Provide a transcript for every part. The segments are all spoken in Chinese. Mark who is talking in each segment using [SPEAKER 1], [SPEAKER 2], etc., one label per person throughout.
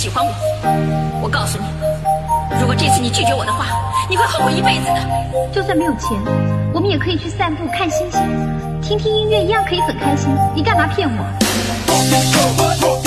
[SPEAKER 1] 喜欢我。我告诉你，如果这次你拒绝我的话，你会后悔一辈子的。
[SPEAKER 2] 就算没有钱，我们也可以去散步、看星星、听听音乐，一样可以很开心。你干嘛骗我？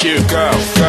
[SPEAKER 3] cute girl.